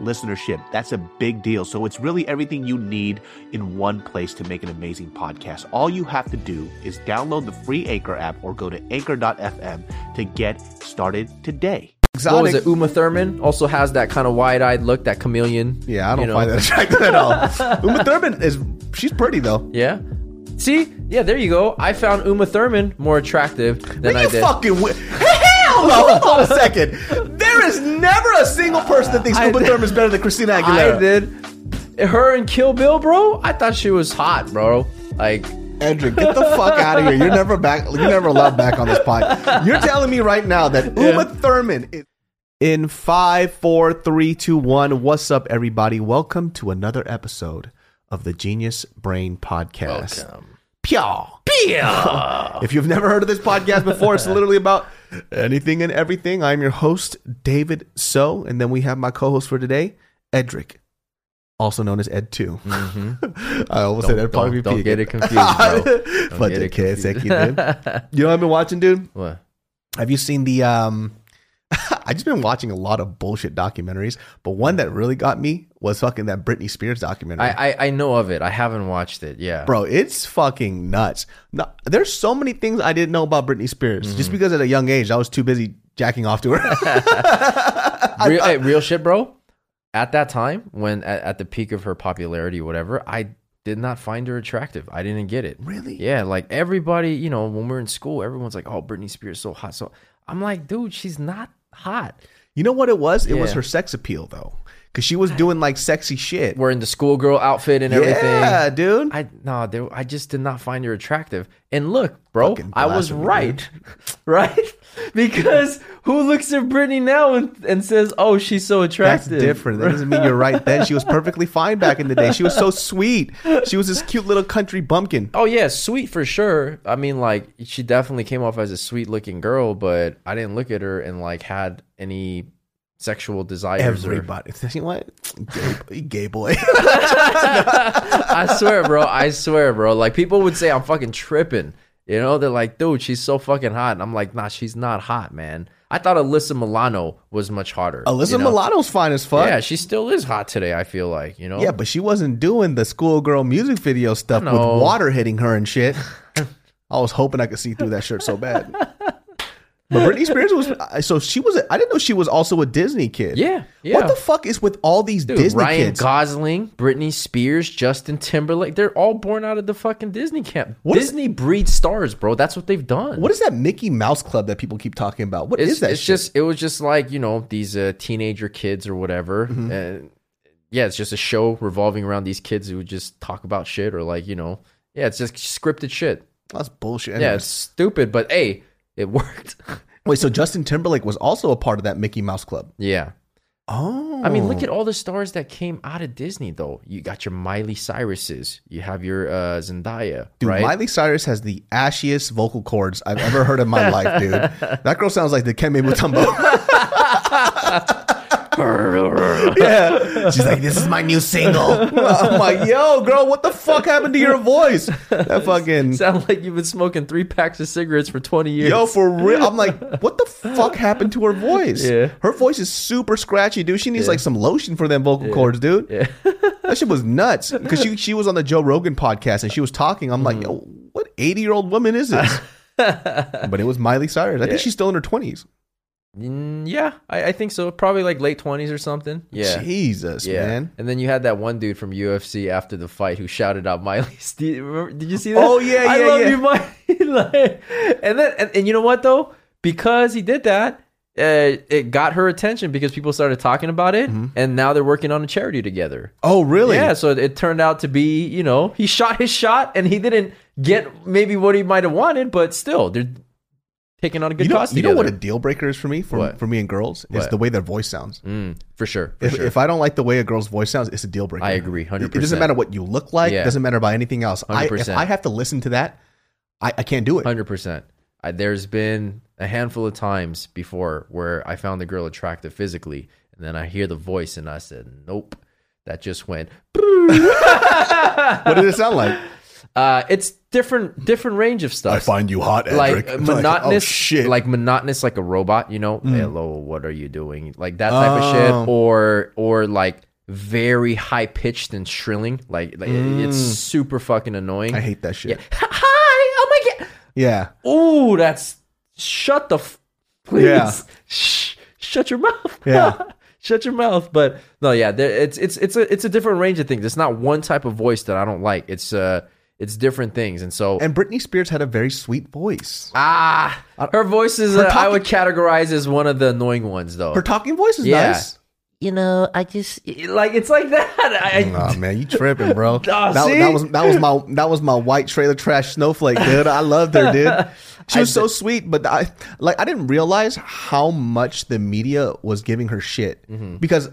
listenership. That's a big deal. So it's really everything you need in one place to make an amazing podcast. All you have to do is download the free Anchor app or go to anchor.fm to get started today. What was it? Uma Thurman also has that kind of wide-eyed look, that chameleon. Yeah, I don't you know? find that attractive at all. Uma Thurman is she's pretty though. Yeah. See, yeah, there you go. I found Uma Thurman more attractive than I you did. fucking wi- hell no! Hold on a second. There is never a single person that thinks I Uma did. Thurman's better than Christina Aguilera. I did. Her and Kill Bill, bro. I thought she was hot, bro. Like, Andrew, get the fuck out of here. You're never back. You're never allowed back on this pod. You're telling me right now that Uma Thurman is. In five, four, three, two, one. What's up, everybody? Welcome to another episode of the Genius Brain Podcast. welcome. Pyaw. If you've never heard of this podcast before, it's literally about anything and everything. I'm your host, David So, and then we have my co-host for today, Edric, also known as Ed2. I almost said Ed probably don't, don't get it confused, bro. Don't But get it kid, confused. dude. You know what I've been watching, dude? What? Have you seen the um I just been watching a lot of bullshit documentaries, but one that really got me was fucking that Britney Spears documentary. I, I I know of it. I haven't watched it. Yeah. Bro, it's fucking nuts. No, there's so many things I didn't know about Britney Spears Mm-hmm. just because at a young age I was too busy jacking off to her. real, hey, real shit, bro. At that time, when at, at the peak of her popularity, whatever, I did not find her attractive. I didn't get it. Really? Yeah, like everybody, you know, when we're in school, everyone's like, "Oh, Britney Spears is so hot." So I'm like, dude, she's not hot. you know what it was? It was her sex appeal though. Cause she was doing like sexy shit. We're the schoolgirl outfit and everything. Yeah, dude. I no, there, I just did not find her attractive. And look, bro, Fucking I was blasphemy, right, right? Because who looks at Britney now and, and says, "Oh, she's so That's attractive"? different. That doesn't mean you're right then. She was perfectly fine back in the day. She was so sweet. She was this cute little country bumpkin. Oh yeah, sweet for sure. I mean, like she definitely came off as a sweet looking girl, but I didn't look at her and like had any sexual desires. Or, Everybody. You know what? Gay, gay boy. I swear, bro. I swear, bro. Like people would say I'm fucking tripping. You know, they're like, dude, she's so fucking hot. And I'm like, nah, she's not hot, man. I thought Alyssa Milano was much hotter. Alyssa you know? Milano's fine as fuck. Yeah, she still is hot today. I feel like you know. Yeah, but she wasn't doing the schoolgirl music video stuff with water hitting her and shit. I was hoping I could see through that shirt so bad. But Britney Spears was so she was. I didn't know she was also a Disney kid. Yeah, yeah. What the fuck is with all these Dude, Disney Ryan kids? Gosling, Britney Spears, Justin Timberlake, they're all born out of the fucking Disney camp. What is- Disney breeds stars, bro. That's what they've done. what is that Mickey Mouse Club that people keep talking about? What is it's, that? it's shit? just it was just like, you know, these uh, teenager kids or whatever. Mm-hmm. And yeah, it's just a show revolving around these kids who just talk about shit or like, you know, yeah, it's just scripted shit. that's bullshit. Yeah, it's stupid, but hey, it worked. Wait, so Justin Timberlake was also a part of that Mickey Mouse Club? yeah. Oh, I mean, look at all the stars that came out of Disney, though. You got your Miley Cyruses, you have your uh, Zendaya, Dude, right? Miley Cyrus has the ashiest vocal cords I've ever heard in my life, dude. That girl sounds like Dikembe Mutombo. yeah. She's like, this is my new single. I'm like, yo, girl, what the fuck happened to your voice? That fucking Sound like you've been smoking three packs of cigarettes for 20 years. Yo, for real. I'm like, what the fuck happened to her voice? Yeah. Her voice is super scratchy, dude. She needs like some lotion for them vocal cords, dude. Yeah. That shit was nuts. Because she she was on the Joe Rogan podcast and she was talking. I'm Mm. like, yo, what 80 year old woman is this? but it was Miley Cyrus. I think she's still in her 20s. Mm, yeah, I, I think so. Probably like late 20s or something. Yeah. Jesus, Yeah, man. and then you had that one dude from UFC after the fight who shouted out Miley. Did, remember, did you see that? Oh, yeah, I yeah, love yeah. you, Miley. Like, and then, and, and you know what though? Because he did that, uh, it got her attention because people started talking about it, and now they're working on a charity together. Oh, really? Yeah, so it turned out to be, you know, he shot his shot and he didn't get maybe what he might have wanted, but still, they're taking on a good You know, cause you know what a deal breaker is for me, for, What? for me and girls, is What? the way their voice sounds. Mm, for sure. For If, sure. if I don't like the way a girl's voice sounds, it's a deal breaker. I agree, 100%. it doesn't matter what you look like. Yeah. It doesn't matter about anything else. I, if 100%. I have to listen to that, I, I can't do it. Hundred percent. There's been a handful of times before where I found the girl attractive physically, and then I hear the voice, and I said, "Nope." That just went. What did it sound like? Uh, it's different, different range of stuff. I find you hot, like Edric. monotonous, oh, shit. like monotonous, like a robot. You know, hello, what are you doing? Like that type of shit, Oh. or or like very high pitched and shrilling. Like, like it's super fucking annoying. I hate that shit. Yeah. Hi. Oh my god. Yeah. Oh, that's shut the f- please. Yeah. Shh, shut your mouth. Yeah. shut your mouth. But no, yeah, there, it's it's it's a it's a different range of things. It's not one type of voice that I don't like. It's uh it's different things. And so And Britney Spears had a very sweet voice. ah, her voice is Her uh, I would categorize as one of the annoying ones though. Her talking voice is Yeah. nice. you know, I just like it's like that. I, Oh man, you tripping, bro. that, see? that was that was my that was my white trailer trash snowflake, dude. I loved her, dude. She was so sweet, but I like I didn't realize how much the media was giving her shit Mm-hmm. because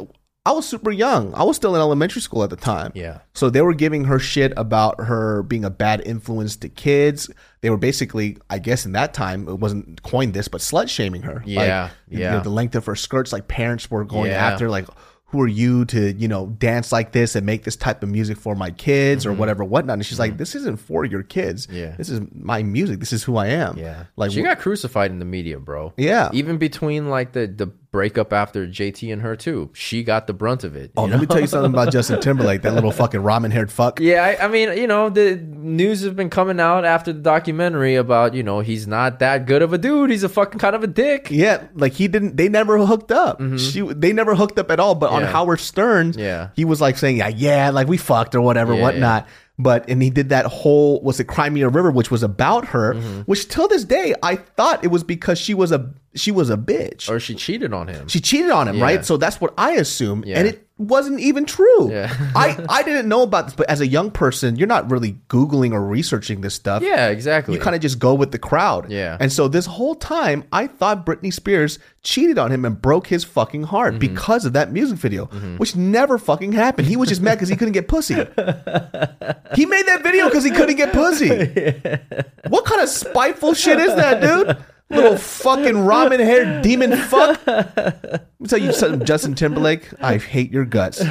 I was super young. I was still in elementary school at the time. Yeah. So they were giving her shit about her being a bad influence to kids. They were basically, I guess, in that time it wasn't coined this, but slut shaming her. Yeah, Like, you yeah. know, the length of her skirts, like parents were going Yeah. after, like, who are you to, you know, dance like this and make this type of music for my kids or whatever, whatnot. And she's like, this isn't for your kids. Mm-hmm. Yeah. This is my music. This is who I am. yeah, Like, she got crucified in the media, bro. yeah. Even between like the the breakup after JT and her too, she got the brunt of it. Oh, you let me tell you something about Justin Timberlake, that little fucking ramen haired fuck. Yeah, I, I mean, you know, the news has been coming out after the documentary about, you know, he's not that good of a dude. He's a fucking kind of a dick. Yeah, like he didn't. They never hooked up. She, they never hooked up at all. But on Mm-hmm. Howard Stern, Yeah. he was like saying, yeah, yeah, like we fucked or whatever, Yeah, whatnot. But and he did that whole was it Cry Me a River, which was about her, Mm-hmm. which till this day I thought it was because she was a she was a bitch. Or she cheated on him. she cheated on him, Yeah. right? So that's what I assume, Yeah. and it wasn't even true. Yeah. I I didn't know about this, but as a young person, you're not really googling or researching this stuff yeah, exactly. you kind of just go with the crowd. Yeah. And so this whole time, I thought Britney Spears cheated on him and broke his fucking heart Mm-hmm. because of that music video, which never fucking happened. He was just mad because he couldn't get pussy. he made that video because he couldn't get pussy. What kind of spiteful shit is that, dude? Little fucking ramen haired demon fuck. Let me tell you something, Justin Timberlake. I hate your guts.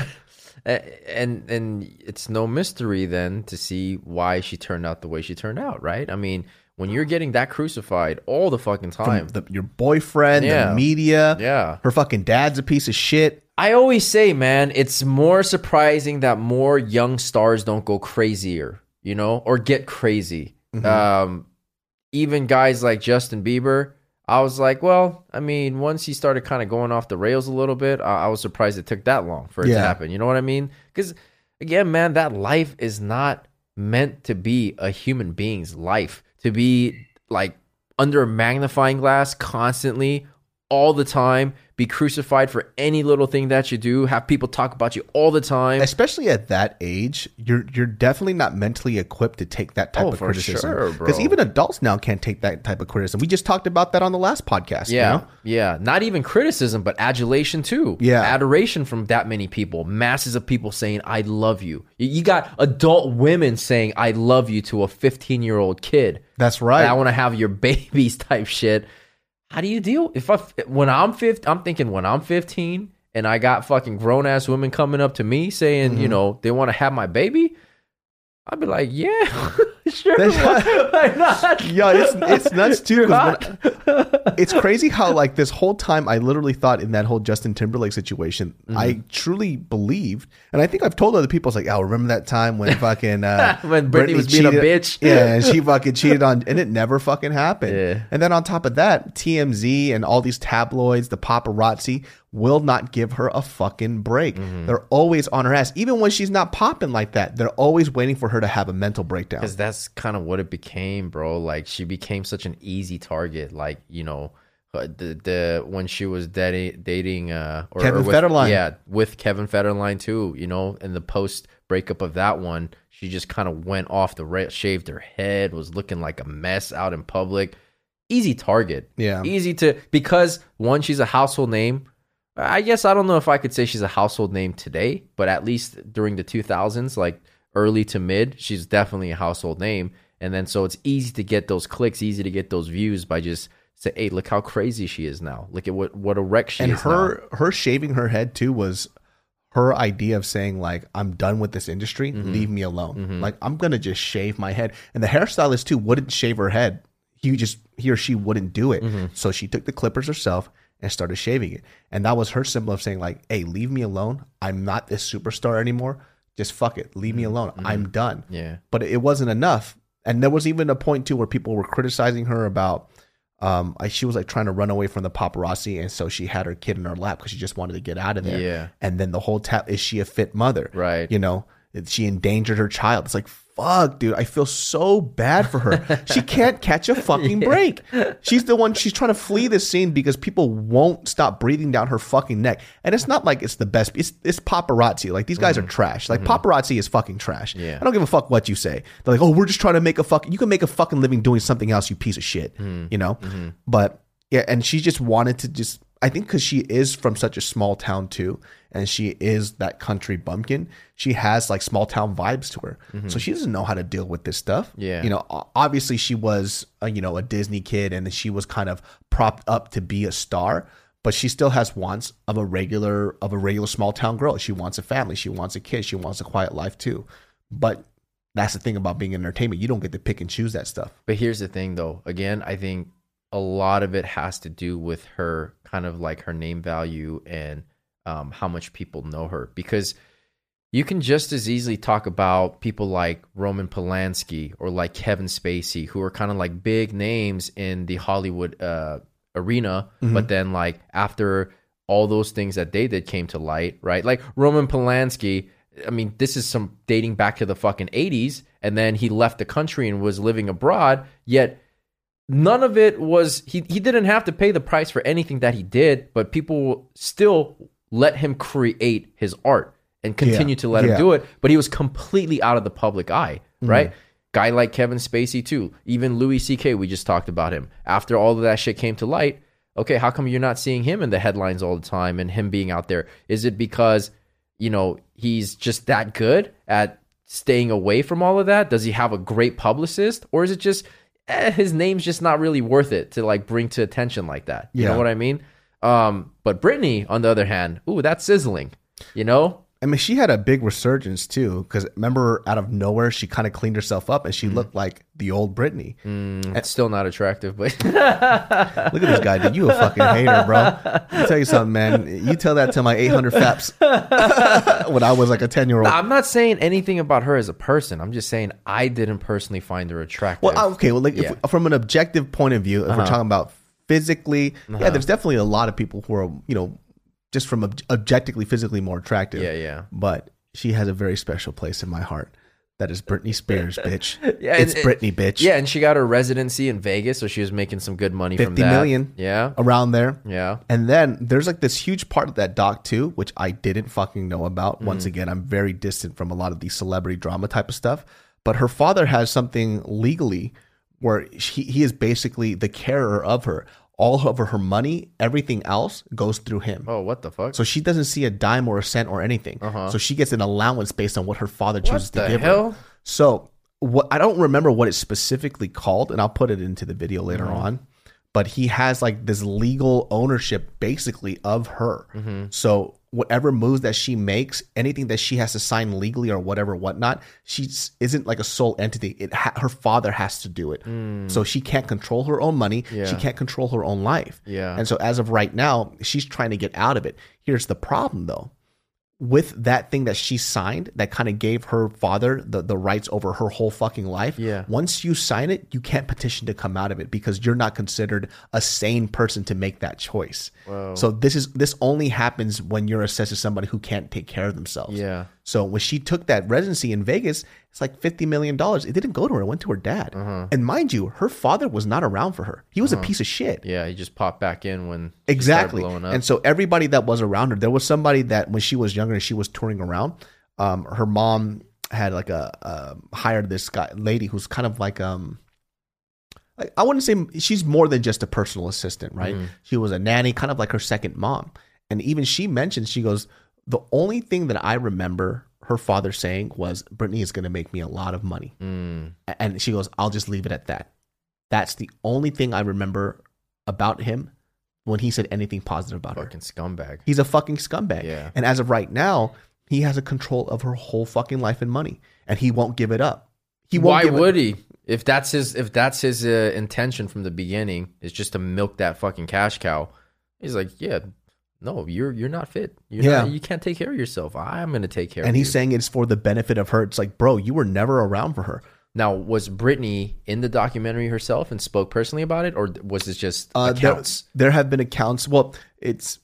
And and it's no mystery then to see why she turned out the way she turned out, right? I mean, when you're getting that crucified all the fucking time. The, your boyfriend, Yeah. the media, yeah. her fucking dad's a piece of shit. I always say, man, it's more surprising that more young stars don't go crazier, you know, or get crazy. Um, even guys like Justin Bieber, I was like, well, I mean, once he started kind of going off the rails a little bit, I, I was surprised it took that long for it to happen. You know what I mean? Because again, man, that life is not meant to be a human being's life to be like under a magnifying glass constantly all the time be crucified for any little thing that you do have people talk about you all the time especially at that age, you're you're definitely not mentally equipped to take that type Oh, of for criticism. sure, bro. Because even adults now can't take that type of criticism. We just talked about that on the last podcast. you yeah know? yeah not even criticism but adulation too Yeah. adoration from that many people masses of people saying i love you you you got adult women saying i love you to a 15 year old kid that's right. I want to have your babies type shit. How do you deal if I when I'm 15 I'm thinking when I'm 15 and I got fucking grown ass women coming up to me saying, Mm-hmm. you know, they want to have my baby? I'd be like, yeah, sure. Why, not? yeah, it's it's nuts too. You're 'cause hot. when- it's crazy how like this whole time I literally thought in that whole Justin Timberlake situation, Mm-hmm. I truly believed, and I think I've told other people, it's like, oh, remember that time when fucking uh, When Britney was being a bitch. yeah, and she fucking cheated on, and it never fucking happened. Yeah. And then on top of that, TMZ and all these tabloids, the paparazzi, will not give her a fucking break. Mm-hmm. They're always on her ass, even when she's not popping like that. They're always waiting for her to have a mental breakdown. Because that's kind of what it became, bro. Like she became such an easy target. Like you know, uh, the the when she was dating dating uh or, Kevin or with, Federline. yeah with Kevin Federline too you know in the post breakup of that one she just kind of went off the rail shaved her head was looking like a mess out in public easy target Yeah. easy to because one she's a household name I guess I don't know if I could say she's a household name today but at least during the 2000s like early to mid she's definitely a household name. And then so it's easy to get those clicks easy to get those views by just say hey look how crazy she is now. Look at what what a wreck she and is And her her shaving her head too was her idea of saying like i'm done with this industry. Mm-hmm. leave me alone. Like i'm gonna just shave my head. And the hairstylist too wouldn't shave her head. He just he or she wouldn't do it. Mm-hmm. so she took the clippers herself and started shaving it and that was her symbol of saying like hey leave me alone i'm not this superstar anymore just fuck it leave me alone i'm done Mm-hmm. yeah but it wasn't enough. And there was even a point too where people were criticizing her about um she was like trying to run away from the paparazzi and so she had her kid in her lap because she just wanted to get out of there. Yeah. And then the whole tap is she a fit mother? Right. You know, she endangered her child. It's like fuck, dude. I feel so bad for her. she can't catch a fucking break. She's the one. She's trying to flee this scene because people won't stop breathing down her fucking neck. And it's not like it's the best. It's it's paparazzi. Like these guys are trash. Like paparazzi is fucking trash. Mm-hmm. Yeah. I don't give a fuck what you say. They're like, oh, we're just trying to make a fucking. You can make a fucking living doing something else. You piece of shit. Mm-hmm. You know. But yeah, and she just wanted to just. I think because she is from such a small town too, and she is that country bumpkin. She has like small town vibes to her, so she doesn't know how to deal with this stuff. Mm-hmm. Yeah. you know, obviously she was a, you know a Disney kid, and she was kind of propped up to be a star. But she still has wants of a regular of a regular small town girl. She wants a family. She wants a kid. She wants a quiet life too. But that's the thing about being in entertainment. You don't get to pick and choose that stuff. But here's the thing, though. Again, I think a lot of it has to do with her kind of like her name value and um, how much people know her. Because you can just as easily talk about people like Roman Polanski or like Kevin Spacey, who are kind of like big names in the Hollywood uh, arena. But then, like, after all those things that they did came to light, right? Like Roman Polanski. I mean, this is some dating back to the fucking 80s. And then he left the country and was living abroad. Yet none of it was, he, he didn't have to pay the price for anything that he did, but people still let him create his art and continue Yeah, to let him do it. But he was completely out of the public eye, mm-hmm. right? Guy like Kevin Spacey, too. Even Louis C.K., we just talked about him. After all of that shit came to light, okay, how come you're not seeing him in the headlines all the time and him being out there? Is it because, you know, he's just that good at staying away from all of that? Does he have a great publicist? Or is it just eh, his name's just not really worth it to like bring to attention like that? You Yeah. know what I mean? Um, but Britney, on the other hand, ooh, that's sizzling. You know? I mean, she had a big resurgence too, because remember, out of nowhere, she kind of cleaned herself up and she mm. looked like the old Britney. Mm, it's still not attractive, but Look at this guy, dude. You a fucking hater, bro. Let me tell you something, man. You tell that to my 800 faps when I was like a 10 year old. I'm not saying anything about her as a person. I'm just saying I didn't personally find her attractive. Well, okay. Well, like Yeah. if, from an objective point of view, if we're uh-huh. talking about physically, yeah, uh-huh. there's definitely a lot of people who are, you know, just from ob- objectively physically more attractive. yeah, yeah. But she has a very special place in my heart. That is Britney Spears, bitch. Yeah, it's and- Britney, bitch. Yeah, and she got her residency in Vegas, so she was making some good money from 50 that. million. Yeah, around there. yeah. And then there's like this huge part of that doc too, which I didn't fucking know about. Mm-hmm. Once again, I'm very distant from a lot of the celebrity drama type of stuff. But her father has something legally where he, he is basically the carer of her. All of her money, everything else goes through him. Oh, what the fuck? So she doesn't see a dime or a cent or anything. Uh-huh. So she gets an allowance based on what her father chooses to give hell? her. So what I don't remember what it's specifically called, and I'll put it into the video later Mm-hmm. on. But he has like this legal ownership basically of her. Mm-hmm. So whatever moves that she makes, anything that she has to sign legally or whatever, whatnot, she isn't like a sole entity. It ha- her father has to do it. So she can't control her own money. She Mm. Can't control her own life. Yeah. And so as of right now, she's trying to get out of it. Here's the problem though. With that thing that she signed that kind of gave her father the, the rights over her whole fucking life. Yeah. Once you sign it, you can't petition to come out of it because you're not considered a sane person to make that choice. So this is this only happens when you're assessed as somebody who can't take care of themselves. Yeah. So when she took that residency in Vegas, It's like fifty million dollars. It didn't go to her. It went to her dad. Uh-huh. And mind you, her father was not around for her. He was a piece of shit. Yeah, he just popped back in when Exactly. started blowing up. And so everybody that was around her, there was somebody that when she was younger and she was touring around, um, her mom had like a uh, hired this guy lady who's kind of like um. like, I wouldn't say she's more than just a personal assistant, right? Mm-hmm. She was a nanny, kind of like her second mom. And even she mentioned, she goes, the only thing that I remember her father saying was, Britney is going to make me a lot of money. Mm, And she goes, I'll just leave it at that. That's the only thing I remember about him when he said anything positive about her. fucking scumbag. He's a fucking scumbag. Yeah. And as of right now, he has a control of her whole fucking life and money, and he won't give it up. He won't. Why give it- would he? If that's his, if that's his uh, intention from the beginning, is just to milk that fucking cash cow. He's like, yeah, no, you're you're not fit. You're Yeah. not, you can't take care of yourself. I'm gonna take care. Of it. And of he's you. saying it's for the benefit of her. It's like, bro, you were never around for her. Now, was Britney in the documentary herself and spoke personally about it, or was this just Uh, there- accounts? There, have been accounts. Well, it's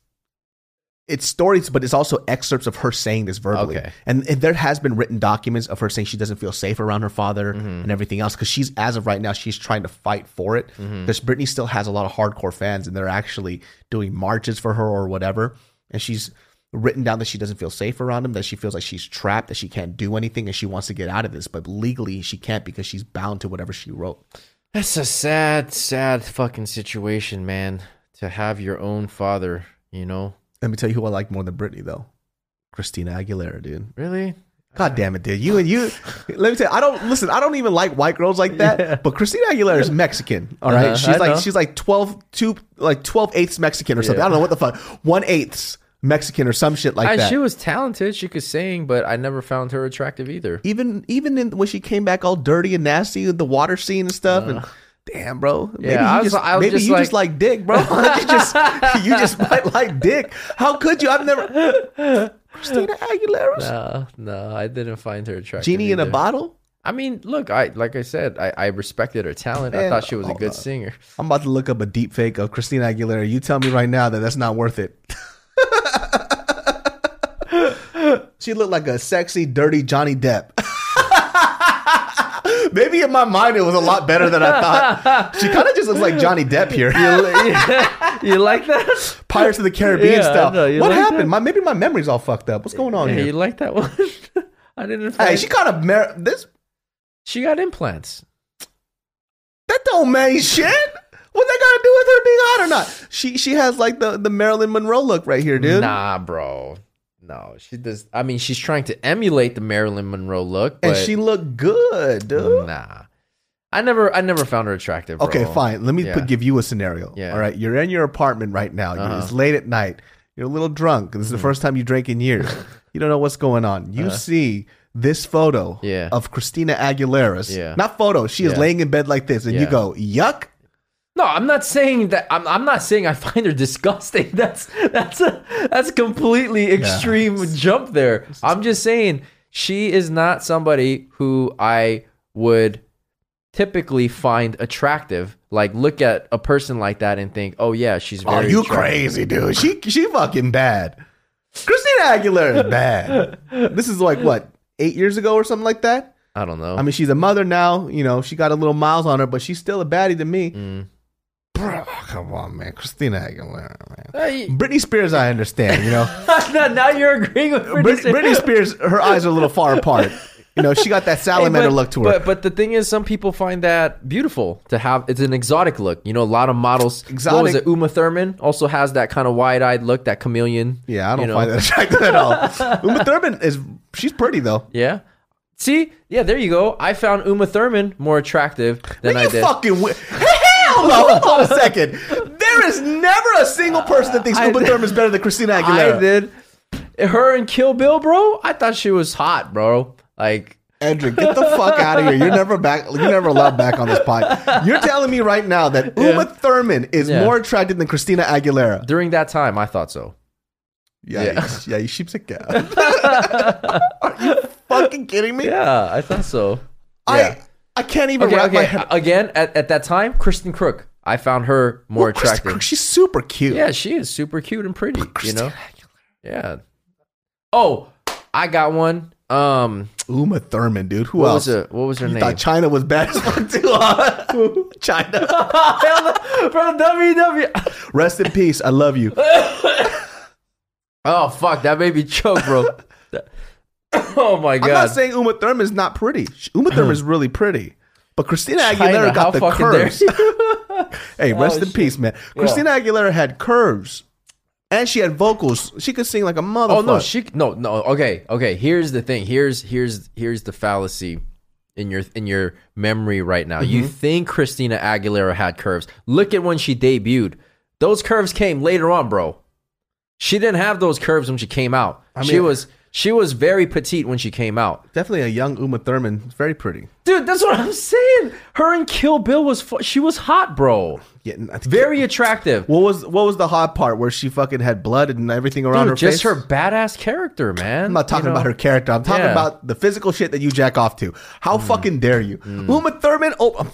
it's stories, but it's also excerpts of her saying this verbally. Okay. And, and there has been written documents of her saying she doesn't feel safe around her father Mm-hmm. and everything else because she's as of right now she's trying to fight for it Mm-hmm. because Britney still has a lot of hardcore fans and they're actually doing marches for her or whatever. And she's written down that she doesn't feel safe around him, that she feels like she's trapped, that she can't do anything, and she wants to get out of this, but legally she can't because she's bound to whatever she wrote. That's a sad, sad fucking situation, man. To have your own father, you know, Let me tell you who I like more than Britney though. Christina Aguilera, dude. really. God damn it, dude. You and you let me tell you, I don't listen, I don't even like white girls like that. But Christina Aguilera is Mexican. All right. Uh-huh, she's I like know. she's like 12 two like 12 eighths Mexican or something. Yeah. I don't know what the fuck. One eighths Mexican or some shit like I, that. she was talented. She could sing, but I never found her attractive either. even even in, when she came back all dirty and nasty with the water scene and stuff and damn bro maybe. Yeah, I you was- just, I was maybe just you like- just like dick bro you just you just might like dick how could you i've never christina aguilera No, no, I didn't find her attractive. genie in a bottle I mean, look, I like I said, I, I respected her talent. I thought she was a good up. singer. i'm about to look up a deep fake of christina aguilera you tell me right now that that's not worth it she looked like a sexy dirty johnny depp Maybe in my mind it was a lot better than I thought. She kind of just looks like Johnny Depp here. you like that? Pirates of the Caribbean Yeah, style. know. What like happened? My maybe my memory's all fucked up. What's going on Hey, here? you like that one? I didn't. Find, Hey, she kind of this. she got implants. That don't mean shit. What they got to do with her being hot or not? She she has like the the Marilyn Monroe look right here, dude. Nah, bro. No, she does. I mean, she's trying to emulate the Marilyn Monroe look, but and she looked good, dude. nah. I never, I never found her attractive. Bro. Okay, fine. Let me Yeah. put, give you a scenario. Yeah. All right, you're in your apartment right now. Uh-huh. It's late at night. You're a little drunk. This is the first time you drank in years. you don't know what's going on. You see this photo Uh-huh. Yeah. of Christina Aguilera's. Yeah. Not photo. She is Yeah. laying in bed like this, and you go, yuck. No, I'm not saying that. I'm, I'm not saying I find her disgusting. That's that's a that's a completely extreme jump there. I'm just saying she is not somebody who I would typically find attractive. Like look at a person like that and think, oh yeah, she's Oh, very. you attractive. crazy, dude. She she fucking bad. Christina Aguilera is bad. this is like what eight years ago or something like that. I don't know. I mean, she's a mother now. You know, she got a little miles on her, but she's still a baddie to me. Mm. Come on, man. Christina Aguilera, man. Hey, Britney Spears, I understand. You know, now, now you're agreeing with Britney Brit- Spears. Britney Spears, her eyes are a little far apart. You know, she got that Hey, salamander but, look to her. But but the thing is, some people find that beautiful to have. It's an exotic look. You know, a lot of models. Exotic. What was it? Uma Thurman also has that kind of wide-eyed look, that chameleon. yeah, I don't you know. find that attractive at all. Uma Thurman is she's pretty though. Yeah. See, yeah, there you go. I found Uma Thurman more attractive than Man, I you did. fucking wi- hell no! Hold on a second. There is never a single person that thinks I Uma did- Thurman's better than Christina Aguilera. I did. Her and Kill Bill, bro. I thought she was hot, bro. Like, Andrew, get the fuck out of here. You're never back. You're never allowed back on this pod. You're telling me right now that Uma Thurman is Yeah. more attractive than Christina Aguilera. during that time, I thought so. Yeah, Yeah. yeah, yeah you sheep's a cow. Are you fucking kidding me? Yeah, I thought so. I Yeah. I can't even Okay, wrap my okay. head. Again, at, at that time, Kristin Kreuk. I found her more Well, attractive. Crook, she's super cute. Yeah, she is super cute and pretty. You know? Yeah. Oh, I got one. Um, Uma Thurman, dude. Who what else? was? What was her You name? thought Chyna was bad as fuck too, huh? Chyna. From WW. Rest in peace. I love you. Oh fuck, that made me choke, bro. oh my god! I'm not saying Uma Thurman is not pretty. Uma Thurman is really pretty. But Christina Aguilera Chyna, got the curves. hey, rest Oh, in peace, man. Christina Aguilera had curves. And she had vocals. She could sing like a motherfucker. Oh no, she no no. Okay, okay. Here's the thing. Here's here's here's the fallacy in your in your memory right now. Mm-hmm. You think Christina Aguilera had curves? Look at when she debuted. Those curves came later on, bro. She didn't have those curves when she came out. she mean- was she was very petite when she came out. Definitely a young Uma Thurman. Very pretty. Dude, that's what I'm saying. Her and Kill Bill was fu- she was hot, bro. Yeah, Very attractive. What was what was the hot part where she fucking had blood and everything around Dude, her just face? her badass character, man. I'm not talking about her character. I'm talking Yeah. about the physical shit that you jack off to. How Mm. fucking dare you, Uma Thurman? Oh,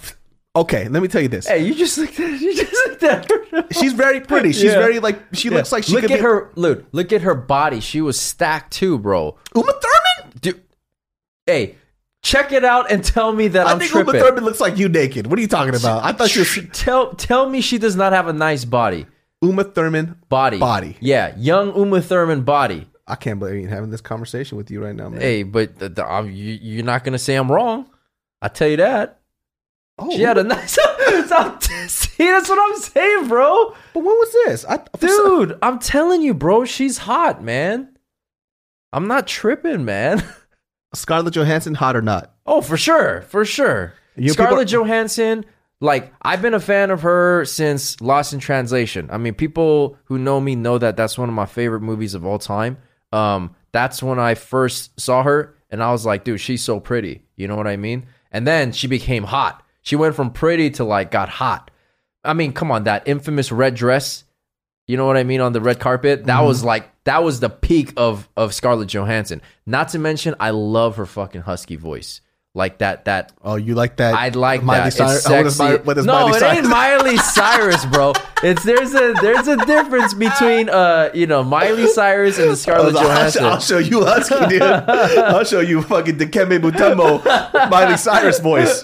okay. Let me tell you this. Hey, you just looked at you just looked at her. She's very pretty. She's Yeah. very like she looks like she look could at be her. Look, look at her body. She was stacked too, bro. Uma Thurman. Dude, hey, check it out and tell me that I I'm think tripping. Uma Thurman looks like you naked. What are you talking about? I thought she was tell tell me she does not have a nice body. Uma Thurman. Body. Body. Yeah, young Uma Thurman body. I can't believe you're having this conversation with you right now, man. Hey, but the, the, um, you, you're not gonna say I'm wrong. I tell you that. Oh, She had a nice. See, that's what I'm saying, bro. but when was this? I, some- Dude, I'm telling you, bro, she's hot, man. I'm not tripping, man. Scarlett Johansson, hot or not? Oh, for sure, for sure. You Scarlett people- Johansson, like I've been a fan of her since Lost in Translation. I mean, people who know me know that that's one of my favorite movies of all time. Um, that's when I first saw her, and I was like, dude, she's so pretty. You know what I mean? And then she became hot. She went from pretty to like got hot. I mean, come on, that infamous red dress. You know what I mean on the red carpet? That mm-hmm. was like that was the peak of of Scarlett Johansson. Not to mention, I love her fucking husky voice. Like that that Oh, you like that? I'd like Miley that. Cyrus- It's oh, what is sexy. What is no, Miley it Cyrus? ain't Miley Cyrus, bro. It's there's a there's a difference between uh you know Miley Cyrus and the Scarlett I'll, Johansson. I'll show you husky, dude. I'll show you fucking Dikembe Mutombo, Miley Cyrus voice.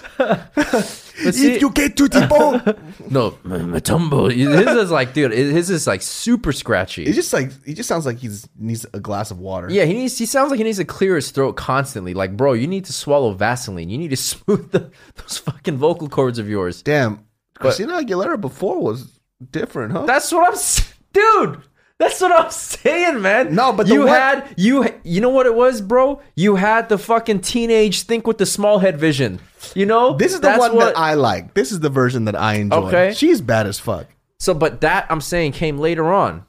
See- if you get to the bone, no, Matumbo. His is like, dude, his is like super scratchy. it's just like he just sounds like he needs a glass of water. Yeah, he needs. He sounds like he needs to clear his throat constantly. Like, bro, you need to swallow Vaseline. You need to smooth the, those fucking vocal cords of yours. Damn, Christina Aguilera before was different, huh? That's what I'm, dude. That's what I'm saying, man. No, but you one- had you. You know what it was, bro? You had the fucking teenage think with the small head vision. You know, this is the That's one what- that I like. This is the version that I enjoy. Okay. she's bad as fuck. So, but that I'm saying came later on.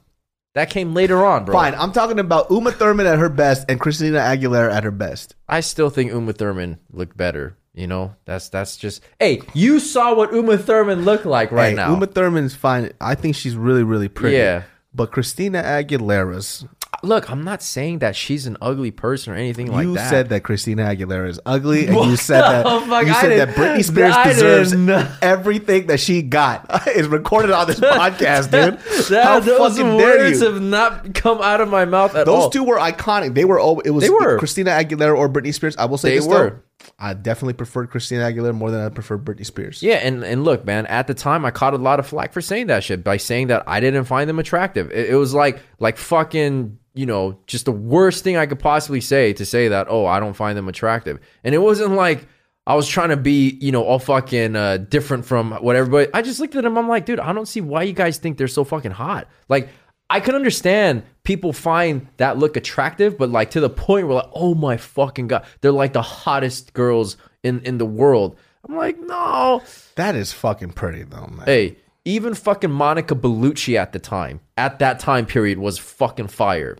That came later on, bro. Fine, I'm talking about Uma Thurman at her best and Christina Aguilera at her best. I still think Uma Thurman looked better. You know, that's that's just. Hey, you saw what Uma Thurman looked like right Hey, now. Uma Thurman's fine. I think she's really, really pretty. Yeah. But Christina Aguilera's, Look, I'm not saying that she's an ugly person or anything like that. you said that Christina Aguilera is ugly, and you said that fuck? you said that Britney Spears I deserves everything that she got. is recorded on this podcast, dude. That- How those fucking dare words you? have not come out of my mouth at Those all. two were iconic. They were. It was They were. Christina Aguilera or Britney Spears. I will say They this were. though. I definitely preferred Christina Aguilera more than I preferred Britney Spears. Yeah, and, and look, man, at the time I caught a lot of flack for saying that shit by saying that I didn't find them attractive. It, it was like like fucking, you know, just the worst thing I could possibly say to say that, oh, I don't find them attractive. And it wasn't like I was trying to be, you know, all fucking uh, different from what everybody. I just looked at them. I'm like, dude, I don't see why you guys think they're so fucking hot. Like, I can understand people find that look attractive, but like to the point where like, oh my fucking god, they're like the hottest girls in in the world. I'm like, no. That is fucking pretty though, man. Hey, even fucking Monica Bellucci at the time, at that time period, was fucking fire.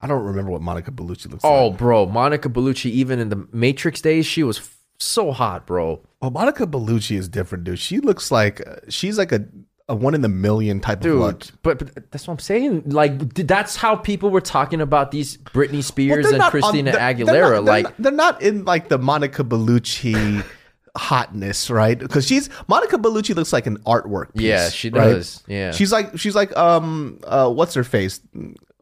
I don't remember what Monica Bellucci looks Oh, like. Oh, bro, Monica Bellucci, even in the Matrix days, she was f- so hot, bro. Well, Monica Bellucci is different, dude. She looks like uh, she's like a, a one in the million type of Dude, but, but that's what I'm saying. Like, that's how people were talking about these Britney Spears they're and not on- Christina they're- Aguilera. They're not, they're like, not- they're not in like the Monica Bellucci hotness, right? Because she's Monica Bellucci looks like an artwork. Piece, Yeah, she right? does. Yeah. she's like she's like um uh what's her face,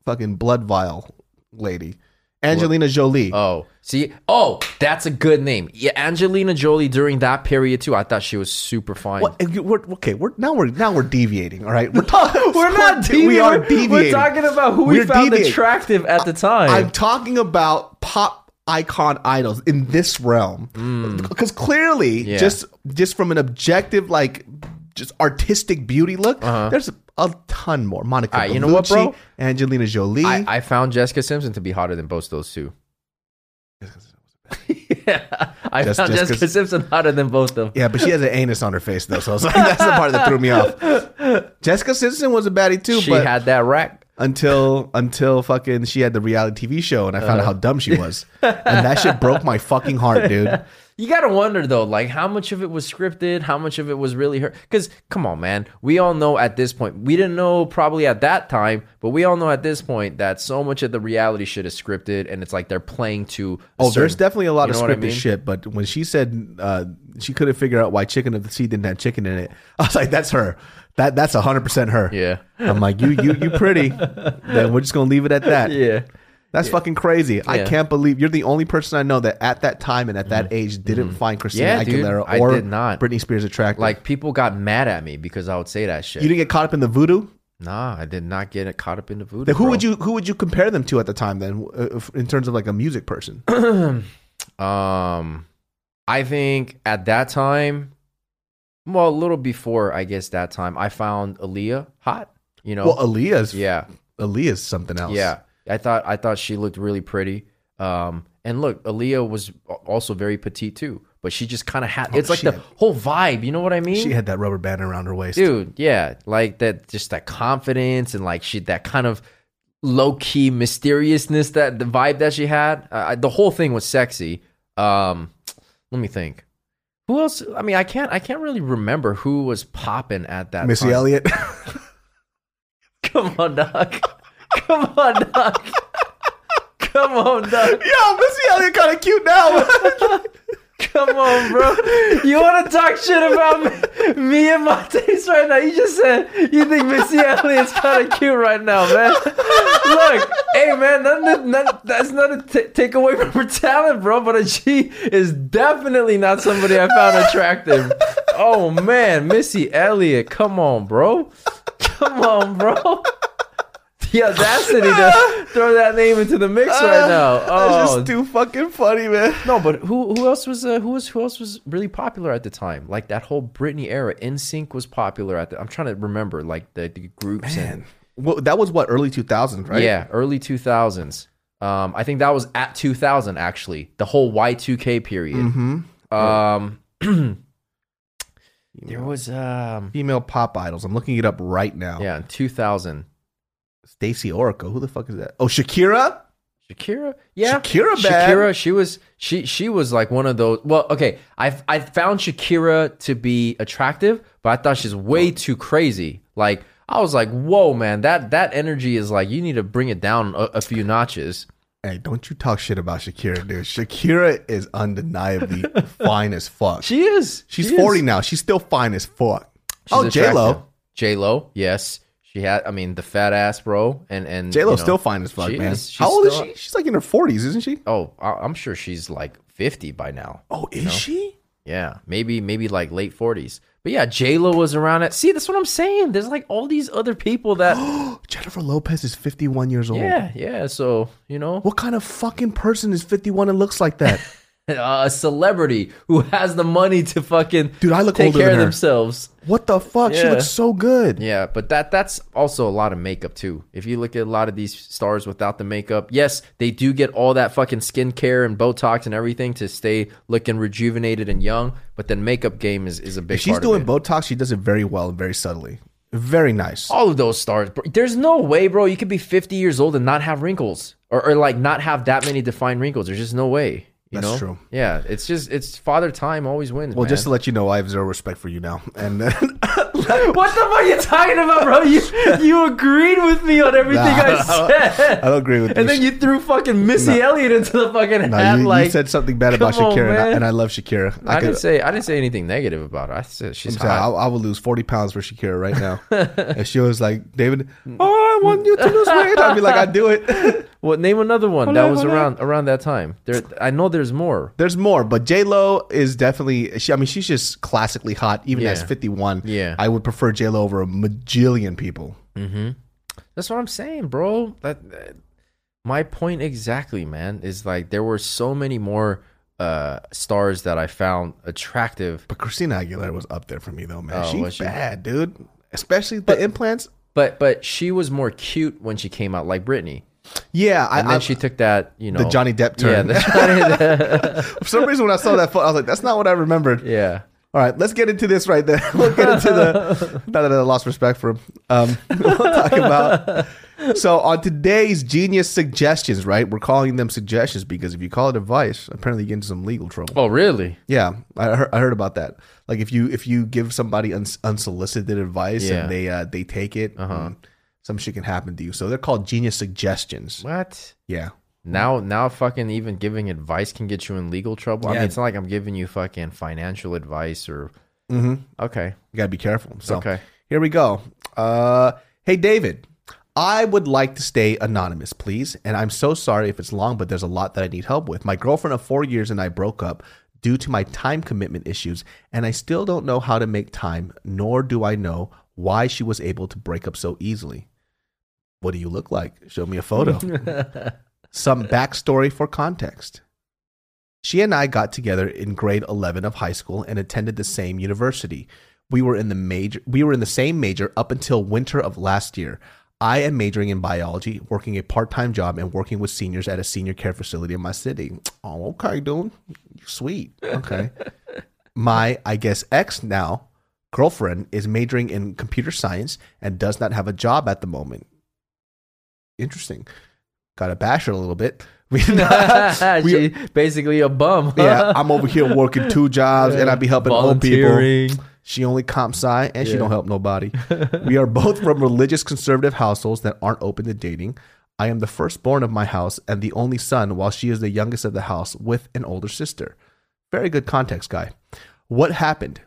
fucking blood vial lady Angelina Jolie. Oh, see, oh, that's a good name. Yeah, Angelina Jolie during that period too. I thought she was super fine. What- and you- we're, okay, we're now we're now we're deviating. All right, we're talking. We're not deviating. We are deviating. We're talking about who we We're found deviating. attractive at the time. I'm talking about pop icon idols in this realm because clearly, Mm. Yeah. just just from an objective like just artistic beauty look, there's a ton more. Monica Uh-huh. Bellucci, you know what, bro? Angelina Jolie. I, I found Jessica Simpson to be hotter than both those two. yeah, I Just- found just Jessica Simpson hotter than both of them. yeah, but she has an anus on her face though, so I was like, that's the part that threw me off. Jessica Simpson was a baddie too, She but had that rack. until until fucking she had the reality TV show and I Uh-huh. found out how dumb she was, and that shit broke my fucking heart, dude. You gotta wonder though, like how much of it was scripted, how much of it was really her. Because come on, man, we all know at this point. We didn't know probably at that time, but we all know at this point that so much of the reality shit is scripted, and it's like they're playing to. Oh, there's definitely a lot you of know I scripted mean? shit, but when she said uh, she couldn't figure out why chicken of the sea didn't have chicken in it, I was like, that's her. That that's hundred percent her. Yeah, I'm like, you you you pretty. then we're just gonna leave it at that. yeah. That's fucking crazy. I can't believe you're the only person I know that at that time and at that age didn't find Christina. Yeah, dude. Aguilera I or did not. Britney Spears attractive. Like people got mad at me because I would say that shit. you didn't get caught up in the voodoo. nah, I did not get it caught up in the voodoo. Then who bro. would you who would you compare them to at the time then, uh, in terms of like a music person? Um, I think at that time, well, a little before, I guess that time, I found Aaliyah hot. You know, Well, Aaliyah's yeah, Aaliyah's something else. yeah. I thought I thought she looked really pretty. Um, and look, Aaliyah was also very petite too, but she just kind of had. It's like the had- whole vibe. You know what I mean? she had that rubber band around her waist. dude yeah like that just that confidence and like she that kind of low-key mysteriousness that the vibe that she had uh, the whole thing was sexy um let me think who else i mean i can't i can't really remember who was popping at that Missy time. Elliott. come on dog come on dog come on dog Yo, Missy Elliott kind of cute now. Come on, bro. You want to talk shit about me, me and my taste right now? You just said you think Missy Elliott's kind of cute right now, man. Look, hey, man, nothing, none, that's not a t- take away from her talent, bro. But she is definitely not somebody I found attractive. Oh man, Missy Elliott, come on, bro. Come on, bro. The audacity to throw that name into the mix right now. That's Oh, just too fucking funny, man. no, but who who else was uh, who was who else was really popular at the time? Like that whole Britney era. NSYNC was popular at the. I'm trying to remember like the, the groups and Well, that was what early 2000s, right? yeah, early 2000s. Um, I think that was at 2000 actually. The whole Y2K period. Mm-hmm. Um, there was um Female pop idols. I'm looking it up right now. yeah in 2000 Stacie Orrico. Who the fuck is that? Oh, Shakira. Shakira, yeah, Shakira bad. Shakira, she was she she was like one of those. Well, okay, I I found Shakira to be attractive, but I thought she's way too crazy. Like I was like, whoa, man, that that energy is like you need to bring it down a, a few notches. Hey, don't you talk shit about Shakira, dude. Shakira is undeniably fine as fuck. She is. She's she 40 is. now. She's still fine as fuck. She's oh, J Lo. J Lo, yes, she had. I mean, the fat ass, bro, and and J Lo's you know, still fine as fuck, man. is. How old is she? She's like in her 40s, isn't she? Oh, I'm sure she's like 50 by now. Oh, is she? Yeah, maybe maybe like late 40s. But yeah, J Lo was around it. See, that's what I'm saying. There's like all these other people that. Jennifer Lopez is 51 years old. yeah, yeah. So you know, What kind of fucking person is 51 and looks like that? a celebrity who has the money to fucking Dude, I look take older care than of her. themselves. What the fuck? She Yeah. looks so good. Yeah, but that that's also a lot of makeup too. If you look at a lot of these stars without the makeup, yes, they do get all that fucking skincare and Botox and everything to stay looking rejuvenated and young. But then makeup game is, is a big. If she's part doing of it. Botox, she does it very well and very subtly. Very nice. all of those stars. Bro, there's no way, bro. You could be 50 years old and not have wrinkles, or, or like not have that many defined wrinkles. There's just no way. You That's know? true. Yeah, it's just it's father time always wins. Well, man. just to let you know, I have zero respect for you now. And then, what the fuck are you talking about, bro? You you agreed with me on everything Nah, I said. I don't agree with And you. then you threw fucking Missy Elliott into the fucking no, hat. you, you said something bad about on, Shakira, and I, and I love Shakira. I, could- didn't say I didn't say anything negative about her. I said she's I'm saying, hot. I, I would lose 40 pounds for Shakira right now. if she was like, David, oh, I want you to lose weight. I'd be like, I'd do it. What name another one Hold that on, was hold on. around around that time? There, I know there's more. There's more, but J Lo is definitely. She, I mean, she's just classically hot, even as Yeah. 51. Yeah. I would prefer J Lo over a majillion people. That's what I'm saying, bro. That, that- my point exactly, man, is like there were so many more uh stars that I found attractive, But Christina Aguilera was up there for me, though, man. Oh, she's she? bad, dude. Especially the implants. But but she was more cute when she came out, like Britney. Yeah, I, And then I, she took that, you know, the Johnny Depp Yeah, turn. the Johnny, for some reason, when I saw that photo, I was like, "That's not what I remembered." yeah. All right, let's get into this right there. We'll get into the. Not that I lost respect for him. Um, we'll talk about. So on today's genius suggestions, right? We're calling them suggestions because if you call it advice, apparently you get into some legal trouble. Oh, really? Yeah, I heard, I heard about that. Like if you if you give somebody uns unsolicited advice Yeah. and they uh, they take it, uh some shit can happen to you. So they're called genius suggestions. What? Yeah. Now, now, fucking even giving advice can get you in legal trouble. I Yeah. mean, it's not like I'm giving you fucking financial advice or. Mm-hmm. Okay. You gotta be careful. So Okay. here we go. Uh, hey David, I would like to stay anonymous, please. And I'm so sorry if it's long, but there's a lot that I need help with. My girlfriend of four years and I broke up due to my time commitment issues, and I still don't know how to make time, nor do I know why she was able to break up so easily. What do you look like? Show me a photo. Some backstory for context. She and I got together in grade 11 of high school and attended the same university. We were in the major we were in the same major up until winter of last year. I am majoring in biology, working a part-time job and working with seniors at a senior care facility in my city. Oh, okay, dude. Sweet. Okay. my I guess ex now girlfriend is majoring in computer science and does not have a job at the moment. Interesting. Got to bash her a little bit. We, she basically a bum. yeah, I'm over here working two jobs and I be helping old people. She only comp sci and she don't help nobody. we are both from religious conservative households that aren't open to dating. I am the firstborn of my house and the only son, while she is the youngest of the house with an older sister. Very good context, guy. What happened?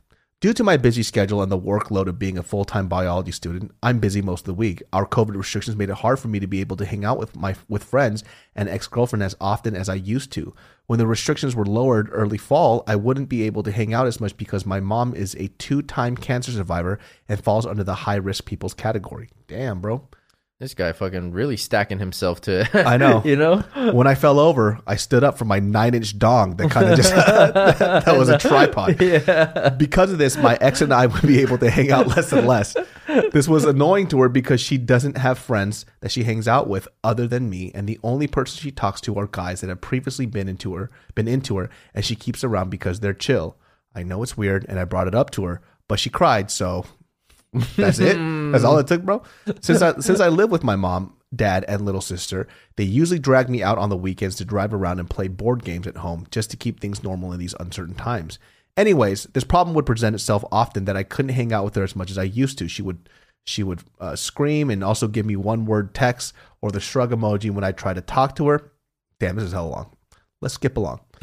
Due to my busy schedule and the workload of being a full time biology student, I'm busy most of the week. Our COVID restrictions made it hard for me to be able to hang out with my with friends and ex girlfriend as often as I used to. When the restrictions were lowered early fall, I wouldn't be able to hang out as much because my mom is a two time cancer survivor and falls under the high risk people's category. Damn, bro. This guy fucking really stacking himself to. I know. you know. When I fell over, I stood up from my nine inch dong that kind of just that was a tripod. Yeah. Because of this, my ex and I would be able to hang out less and less. This was annoying to her because she doesn't have friends that she hangs out with other than me, and the only person she talks to are guys that have previously been into her, been into her, and she keeps around because they're chill. I know it's weird, and I brought it up to her, but she cried, so that's it. That's all it took, bro. Since I since I live with my mom, dad, and little sister, they usually drag me out on the weekends to drive around and play board games at home just to keep things normal in these uncertain times. Anyways, this problem would present itself often that I couldn't hang out with her as much as I used to. She would she would uh, scream and also give me one word text or the shrug emoji when I try to talk to her. Damn, this is hell long. Let's skip along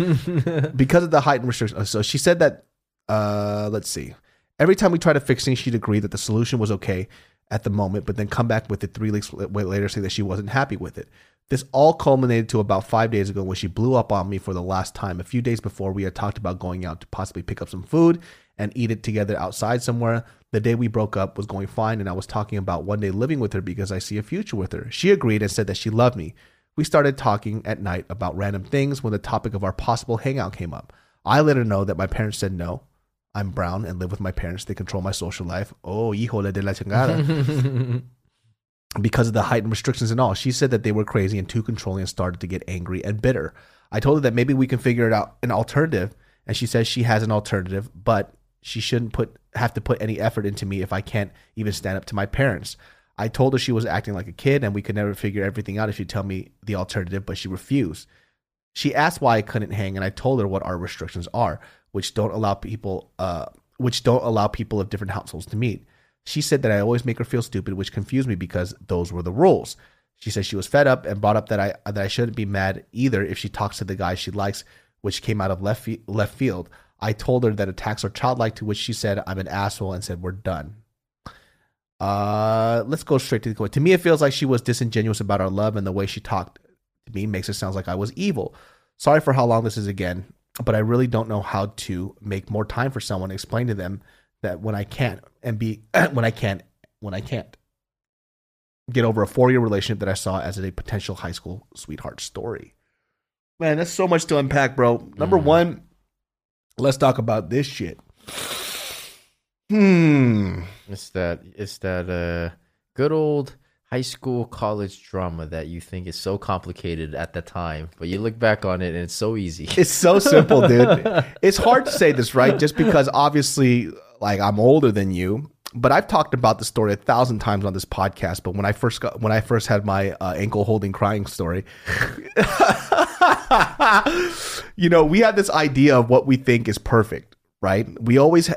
because of the heightened restrictions. So she said that. Uh, let's see. Every time we tried to fix things, she'd agree that the solution was okay at the moment, but then come back with it three weeks later, saying that she wasn't happy with it. This all culminated to about five days ago when she blew up on me for the last time. A few days before, we had talked about going out to possibly pick up some food and eat it together outside somewhere. The day we broke up was going fine, and I was talking about one day living with her because I see a future with her. She agreed and said that she loved me. We started talking at night about random things when the topic of our possible hangout came up. I let her know that my parents said no. I'm brown and live with my parents. They control my social life. Oh, híjole de la chingada. because of the heightened restrictions and all. She said that they were crazy and too controlling and started to get angry and bitter. I told her that maybe we can figure it out an alternative, and she says she has an alternative, but she shouldn't put have to put any effort into me if I can't even stand up to my parents. I told her she was acting like a kid and we could never figure everything out if she'd tell me the alternative, but she refused. She asked why I couldn't hang, and I told her what our restrictions are, which don't allow people, uh, which don't allow people of different households to meet. She said that I always make her feel stupid, which confused me because those were the rules. She said she was fed up and brought up that I that I shouldn't be mad either if she talks to the guy she likes, which came out of left left field. I told her that attacks are childlike, to which she said I'm an asshole and said we're done. Uh, let's go straight to the point. To me, it feels like she was disingenuous about our love, and the way she talked to me makes it sound like I was evil. Sorry for how long this is again, but I really don't know how to make more time for someone. Explain to them that when I can't and be when I can't when I can't get over a four year relationship that I saw as a potential high school sweetheart story. Man, that's so much to unpack, bro. Number Mhm. one, let's talk about this shit. Hmm. It's that it's that uh good old high school college drama that you think is so complicated at the time, but you look back on it and it's so easy. It's so simple, dude. It's hard to say this, right? Just because obviously, like, I'm older than you, but I've talked about the story a thousand times on this podcast. But when I first got, when I first had my uh, ankle holding crying story, you know, we had this idea of what we think is perfect, right? We always, ha-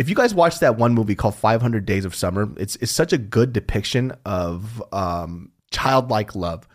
if you guys watch that one movie called 500 Days of Summer, it's it's such a good depiction of um, childlike love.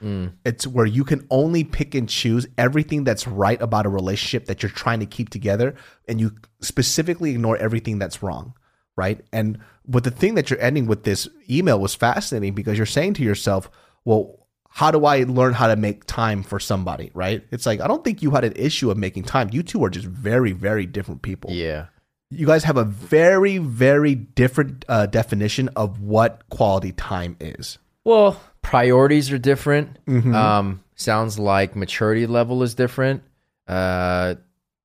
It's where you can only pick and choose everything that's right about a relationship that you're trying to keep together, and you specifically ignore everything that's wrong, right? And but the thing that you're ending with this email was fascinating because you're saying to yourself, well. How do I learn how to make time for somebody, right? It's like, I don't think you had an issue of making time. You two are just very, very different people yeah. You guys have a very very different uh, definition of what quality time is Well, priorities are different. Mm-hmm. Um, sounds like maturity level is different. Uh,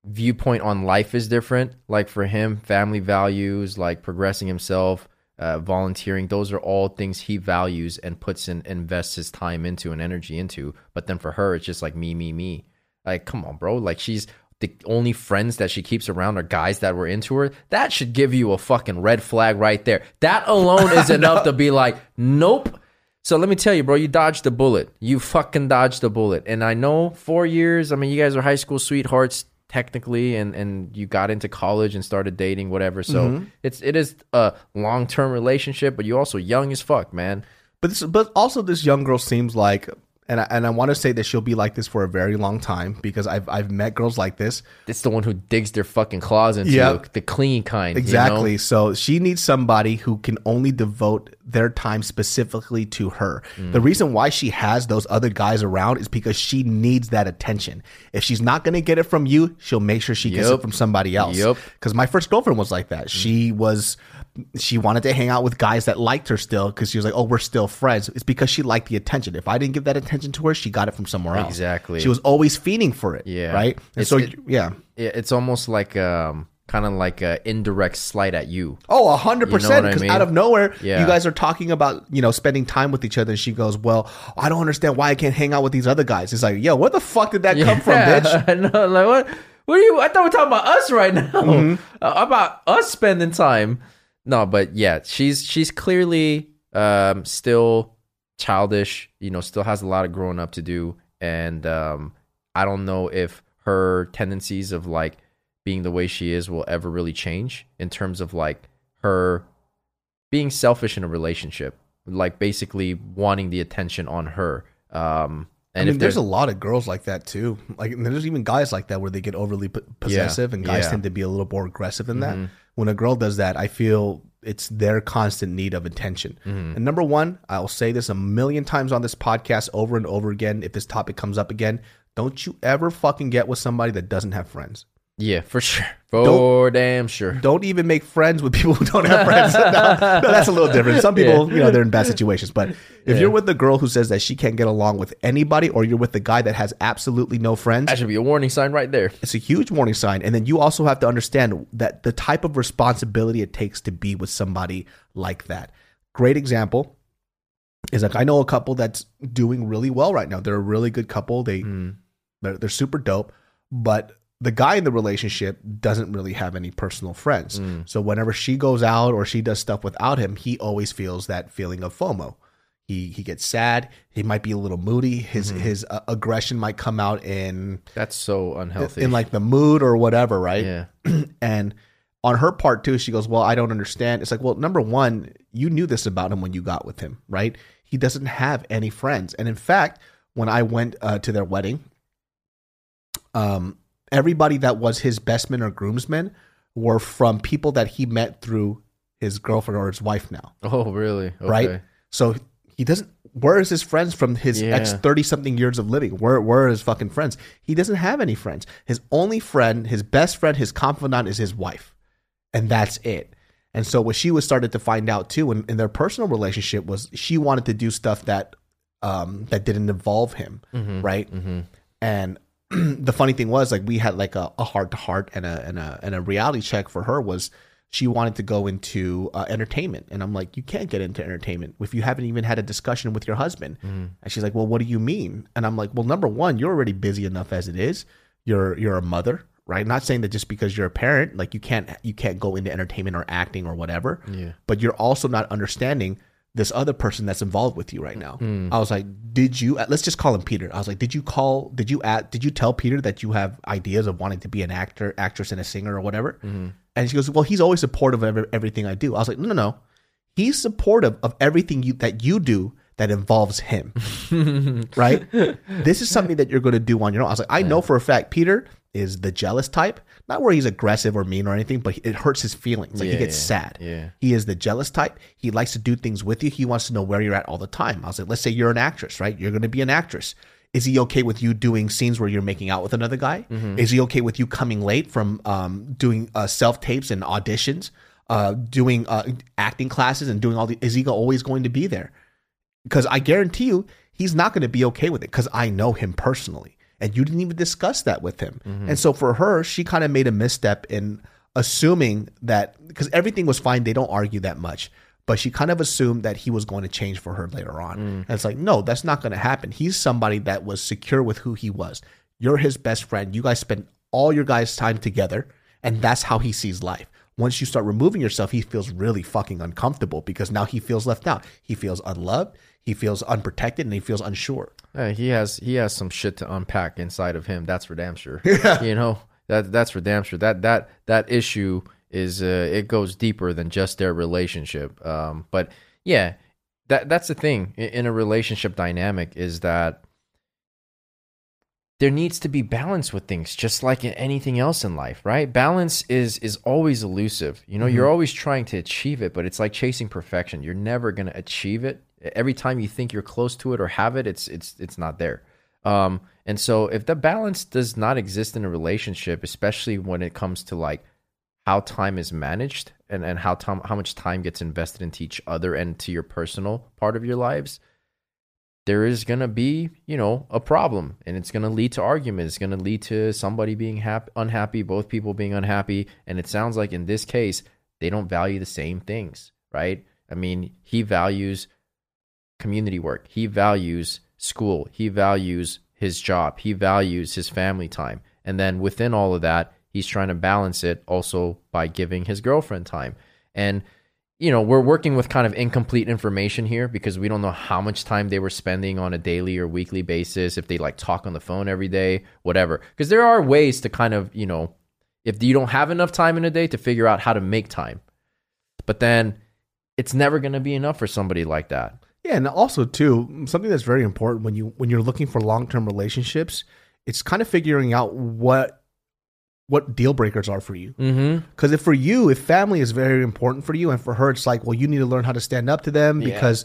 viewpoint on life is different. Like for him, family values, like progressing himself, uh, volunteering, those are all things he values and puts in, invests his time into and energy into. But then for her, it's just like me, me, me. Like, come on, bro. Like she's the only friends that she keeps around are guys that were into her. That should give you a fucking red flag right there. That alone is enough to be like, nope. So let me tell you, bro, you dodged the bullet. You fucking dodged the bullet. And I know four years, I mean, you guys are high school sweethearts technically and and you got into college and started dating whatever. So mm-hmm. it's it is a long-term relationship, but you're also young as fuck, man. but this, but also this young girl seems like and I, and I want to say that she'll be like this for a very long time because I've I've met girls like this It's the one who digs their fucking claws into Yeah. you, the clingy kind. you know? exactly so she needs somebody who can only devote their time specifically to her Mm. the reason why she has those other guys around is because she needs that attention if she's not going to get it from you she'll make sure she gets it from somebody else Yep. because my first girlfriend was like that she was she wanted to hang out with guys that liked her still because she was like oh we're still friends it's because she liked the attention if i didn't give that attention to her she got it from somewhere else Exactly. she was always feeding for it Yeah. right and It's- so it- yeah Yeah, It's almost like um kind of like a indirect slight at you. Oh, a hundred You know percent. I Because mean? out of nowhere, Yeah. you guys are talking about you know spending time with each other, and she goes, "Well, I don't understand why I can't hang out with these other guys." It's like, yo, where the fuck did that come from, bitch? I. Like what? What are you? I thought we are talking about us right now. Mm-hmm. Uh, about us spending time. No, but yeah, she's she's clearly um, still childish. You know, still has a lot of growing up to do, and um, I don't know if her tendencies of like being the way she is will ever really change in terms of like her being selfish in a relationship, like basically wanting the attention on her. Um, I and mean, if there's a lot of girls like that too. Like, there's even guys like that where they get overly possessive, and guys yeah. Mm-hmm. tend to be a little more aggressive than that. When a girl does that, I feel it's their constant need of attention. Mm-hmm. And number one, I'll say this a million times on this podcast over and over again. If this topic comes up again, don't you ever fucking get with somebody that doesn't have friends. Yeah, for sure. For damn sure. don't even make friends with people who don't have friends. no, no, that's a little different. Some people, you know, they're in bad situations. But if you're with the girl who says that she can't get along with anybody, or you're with the guy that has absolutely no friends, That should be a warning sign right there. it's a huge warning sign. And then you also have to understand that the type of responsibility it takes to be with somebody like that. Great example is like I know a couple that's doing really well right now. They're a really good couple. They hmm. they're, they're super dope, but the guy in the relationship doesn't really have any personal friends. So whenever she goes out or she does stuff without him, he always feels that feeling of FOMO. He he gets sad. He might be a little moody. His his uh, aggression might come out in That's so unhealthy. in like the mood or whatever, right? yeah. and on her part too, she goes, "Well, I don't understand." It's like, well, number one, you knew this about him when you got with him, right? He doesn't have any friends, and in fact, when I went uh, to their wedding, um, everybody that was his best men or groomsmen were from people that he met through his girlfriend or his wife now, Oh, really? Okay. right? So he doesn't. Where is his friends from his Yeah. ex thirty something years of living? Where where are his fucking friends? He doesn't have any friends. His only friend, his best friend, his confidant is his wife, and that's it. And so what she was started to find out too, in, in their personal relationship, was she wanted to do stuff that um, that didn't involve him, right? Mm-hmm. And the funny thing was, like, we had like a heart to heart and a and a and a reality check for her was she wanted to go into uh, entertainment, and I'm like, you can't get into entertainment if you haven't even had a discussion with your husband. And she's like, well, what do you mean? And I'm like, well, number one, you're already busy enough as it is. You're you're a mother, right? Not saying that just because you're a parent, like you can't you can't go into entertainment or acting or whatever. Yeah. But you're also not understanding this other person that's involved with you right now. Hmm. I was like, did you? Let's just call him Peter. I was like, did you call? Did you at? Did you tell Peter that you have ideas of wanting to be an actor, actress, and a singer or whatever? Mm-hmm. And she goes, well, he's always supportive of every, everything I do. I was like, no, no, no. He's supportive of everything you that you do that involves him. right? This is something that you're going to do on your own. I was like, I know for a fact Peter is the jealous type, not where he's aggressive or mean or anything, but it hurts his feelings. Like he gets yeah, sad. yeah. He is the jealous type. He likes to do things with you. He wants to know where you're at all the time. I was like, let's say you're an actress, right? You're going to be an actress. Is he okay with you doing scenes where you're making out with another guy? Is he okay with you coming late from um, doing uh, self tapes and auditions, uh, doing uh, acting classes and doing all the? Is he always going to be there? because I guarantee you he's not going to be okay with it because I know him personally, and you didn't even discuss that with him. Mm-hmm. And so for her, she kind of made a misstep in assuming that because everything was fine, they don't argue that much. But she kind of assumed that he was going to change for her later on. Mm. And it's like, no, that's not going to happen. He's somebody that was secure with who he was. You're his best friend. You guys spend all your guys' time together, and that's how he sees life. Once you start removing yourself, he feels really fucking uncomfortable because now he feels left out. He feels unloved, he feels unprotected, and he feels unsure. Uh, he has he has some shit to unpack inside of him. That's for damn sure. You know that that's for damn sure. That that that issue is uh, it goes deeper than just their relationship. Um, but yeah, that that's the thing in, in a relationship dynamic is that there needs to be balance with things, just like in anything else in life, right? Balance is is always elusive. You know, you're always trying to achieve it, but it's like chasing perfection. You're never gonna achieve it. Every time you think you're close to it or have it, it's it's it's not there. Um, and so if the balance does not exist in a relationship, especially when it comes to like how time is managed and, and how time how much time gets invested into each other and to your personal part of your lives, there is gonna be, you know, a problem and it's gonna lead to argument. It's gonna lead to somebody being hap- unhappy, both people being unhappy. And it sounds like in this case, they don't value the same things, right? I mean, he values community work. He values school. He values his job. He values his family time. And then within all of that, he's trying to balance it also by giving his girlfriend time. And, you know, we're working with kind of incomplete information here because we don't know how much time they were spending on a daily or weekly basis, if they like talk on the phone every day, whatever. Because there are ways to kind of, you know, if you don't have enough time in a day to figure out how to make time. But then it's never going to be enough for somebody like that. Yeah, and also too, something that's very important when you when you're looking for long term relationships, it's kind of figuring out what what deal breakers are for you. Mm-hmm. Because if for you, if family is very important for you, and for her, it's like, well, you need to learn how to stand up to them Yeah. because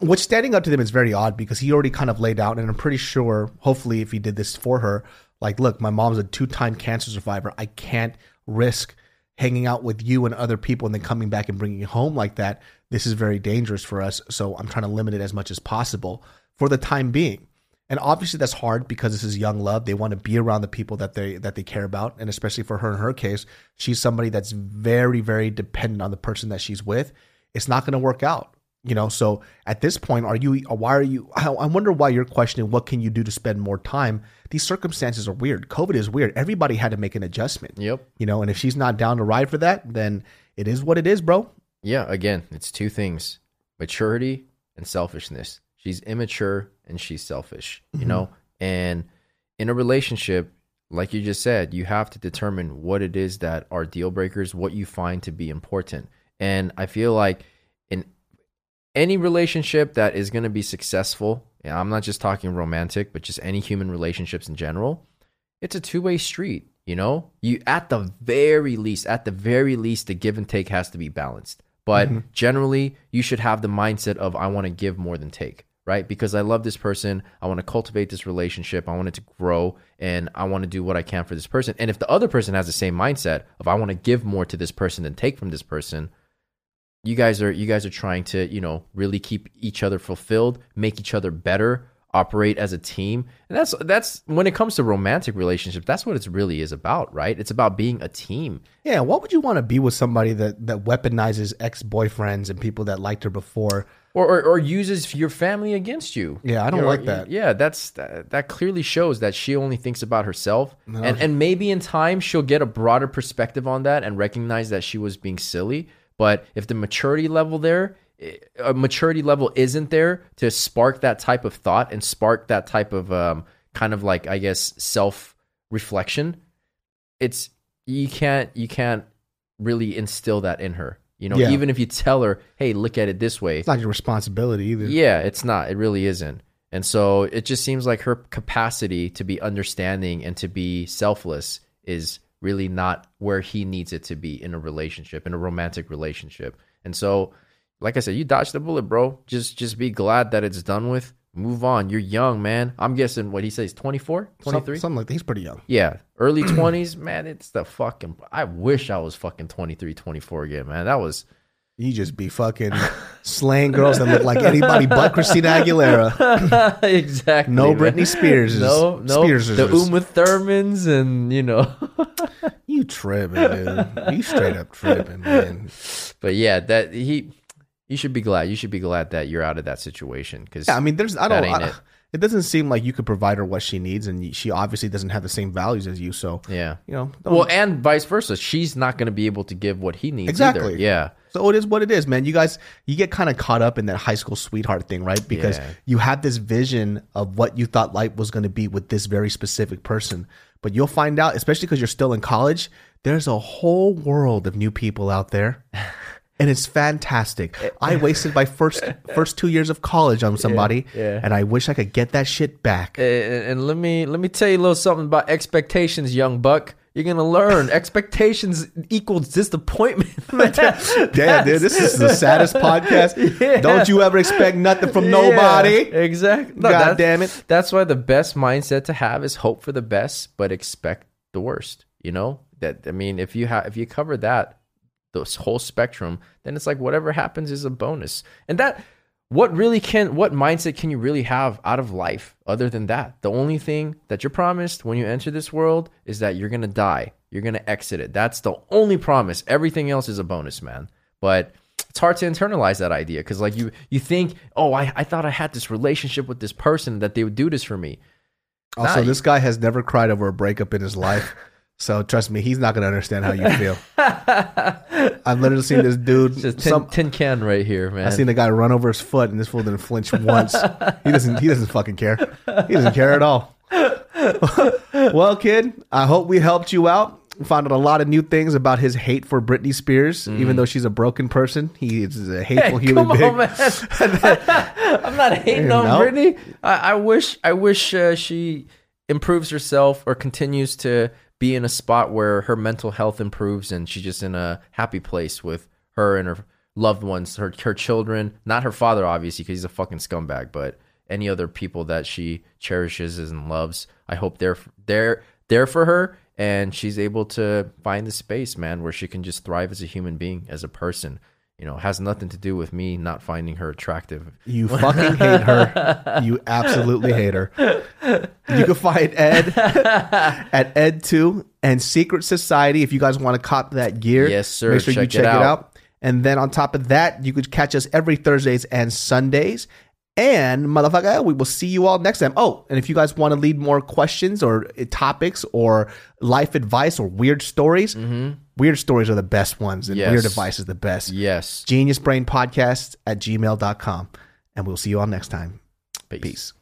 what's standing up to them is very odd because he already kind of laid out, and I'm pretty sure, hopefully, if he did this for her, like, look, my mom's a two time cancer survivor. I can't risk hanging out with you and other people and then coming back and bringing home like that. This is very dangerous for us. So I'm trying to limit it as much as possible for the time being. And obviously that's hard because this is young love. They want to be around the people that they that they care about, and especially for her in her case, she's somebody that's very very dependent on the person that she's with. It's not going to work out, you know. So at this point, are you? Why are you? I I wonder why you're questioning what can you do to spend more time. These circumstances are weird. COVID is weird. Everybody had to make an adjustment, Yep. you know. And if she's not down to ride for that, then it is what it is, bro. Yeah, again, it's two things maturity and selfishness. She's immature and she's selfish, you mm-hmm. know? And in a relationship, like you just said, you have to determine what it is that are deal breakers, what you find to be important. And I feel like any relationship that is going to be successful, and I'm not just talking romantic, but just any human relationships in general, it's a two-way street, you know? You at the very least, at the very least the give and take has to be balanced. But mm-hmm. generally, you should have the mindset of I want to give more than take, right? Because I love this person, I want to cultivate this relationship, I want it to grow, and I want to do what I can for this person. And if the other person has the same mindset of I want to give more to this person than take from this person, you guys are you guys are trying to you know really keep each other fulfilled make each other better operate as a team. And that's that's when it comes to romantic relationships that's what it really is about right? It's about being a team. Yeah, what would you want to be with somebody that that weaponizes ex boyfriends and people that liked her before? or, or or uses your family against you. Yeah, I don't You know, like that. yeah that's that, that clearly shows that she only thinks about herself. And and maybe in time she'll get a broader perspective on that and recognize that she was being silly but if the maturity level there a maturity level isn't there to spark that type of thought and spark that type of um, kind of like I guess self reflection, it's you can't you can't really instill that in her. You know, Yeah. even if you tell her, "Hey, look at it this way," It's not your responsibility either. yeah, it's not. It really isn't. And so it just seems like her capacity to be understanding and to be selfless is really not where he needs it to be in a relationship, in a romantic relationship. And so, like I said, you dodged the bullet, bro. Just just be glad that it's done with. Move on. You're young, man. I'm guessing what he says 24, Some- 23? something like that. He's pretty young. Yeah, early 20s, man. It's the fucking I wish I was fucking 23, 24 again, man. That was You just be fucking slaying girls that look like anybody but Christina Aguilera. exactly. No man. Britney Spears. No, no. Spears the Uma Thurmans and you know. Tripping, dude. You straight up tripping, man. but yeah, that he, you should be glad. You should be glad that you're out of that situation because Yeah, I mean, there's I don't. I, it. it. doesn't seem like you could provide her what she needs, and she obviously doesn't have the same values as you. So yeah. you know, Well, and vice versa. She's not going to be able to give what he needs. Exactly. Either. Yeah. So it is what it is, man. You guys, you get kind of caught up in that high school sweetheart thing, right? Because Yeah. you had this vision of what you thought life was going to be with this very specific person. But you'll find out, especially because you're still in college, there's a whole world of new people out there. And it's fantastic. I wasted my first first two years of college on somebody, yeah. and I wish I could get that shit back. And, and let me let me tell you a little something about expectations, young buck. You're gonna learn expectations equals disappointment. Damn, dude, this is the saddest podcast. Yeah. Don't you ever expect nothing from nobody. Yeah, exactly. God that's- damn it. That's why the best mindset to have is hope for the best, but expect the worst. You know that. I mean, if you have if you cover that, this whole spectrum, then it's like whatever happens is a bonus. And that what really can what mindset can you really have out of life other than that? The only thing that you're promised when you enter this world is that you're gonna die. You're gonna exit it. That's the only promise. Everything else is a bonus, man. But it's hard to internalize that idea because like you you think, oh, I, I thought I had this relationship with this person that they would do this for me. Also, Nah, this guy has never cried over a breakup in his life. So trust me, he's not going to understand how you feel. I've literally seen this dude. Just tin, Some, tin can right here, man. I seen a guy run over his foot, and this fool didn't flinch once. He doesn't. He doesn't fucking care. He doesn't care at all. well, kid, I hope we helped you out. We found out a lot of new things about his hate for Britney Spears. Even though she's a broken person, he is a hateful human Come being. on, man. I'm not hating on No. Britney. I, I wish I wish uh, she improves herself or continues to be in a spot where her mental health improves and she's just in a happy place with her and her loved ones, her her children, not her father obviously because he's a fucking scumbag, but any other people that she cherishes and loves. I hope they're they're there for her and she's able to find the space, man, where she can just thrive as a human being, as a person. You know, has nothing to do with me not finding her attractive. You fucking hate her. You absolutely hate her. You can find Ed at Ed2 and Secret Society if you guys want to cop that gear. Yes, sir. Make sure you Check check it it out. out. And then on top of that, you could catch us every Thursdays and Sundays. And motherfucker, we will see you all next time. Oh, and if you guys want to lead more questions or uh, topics or life advice or weird stories, weird stories are the best ones, and Yes. weird advice is the best. Yes. Genius Brain Podcast at gmail.com. And we'll see you all next time. Peace. Peace.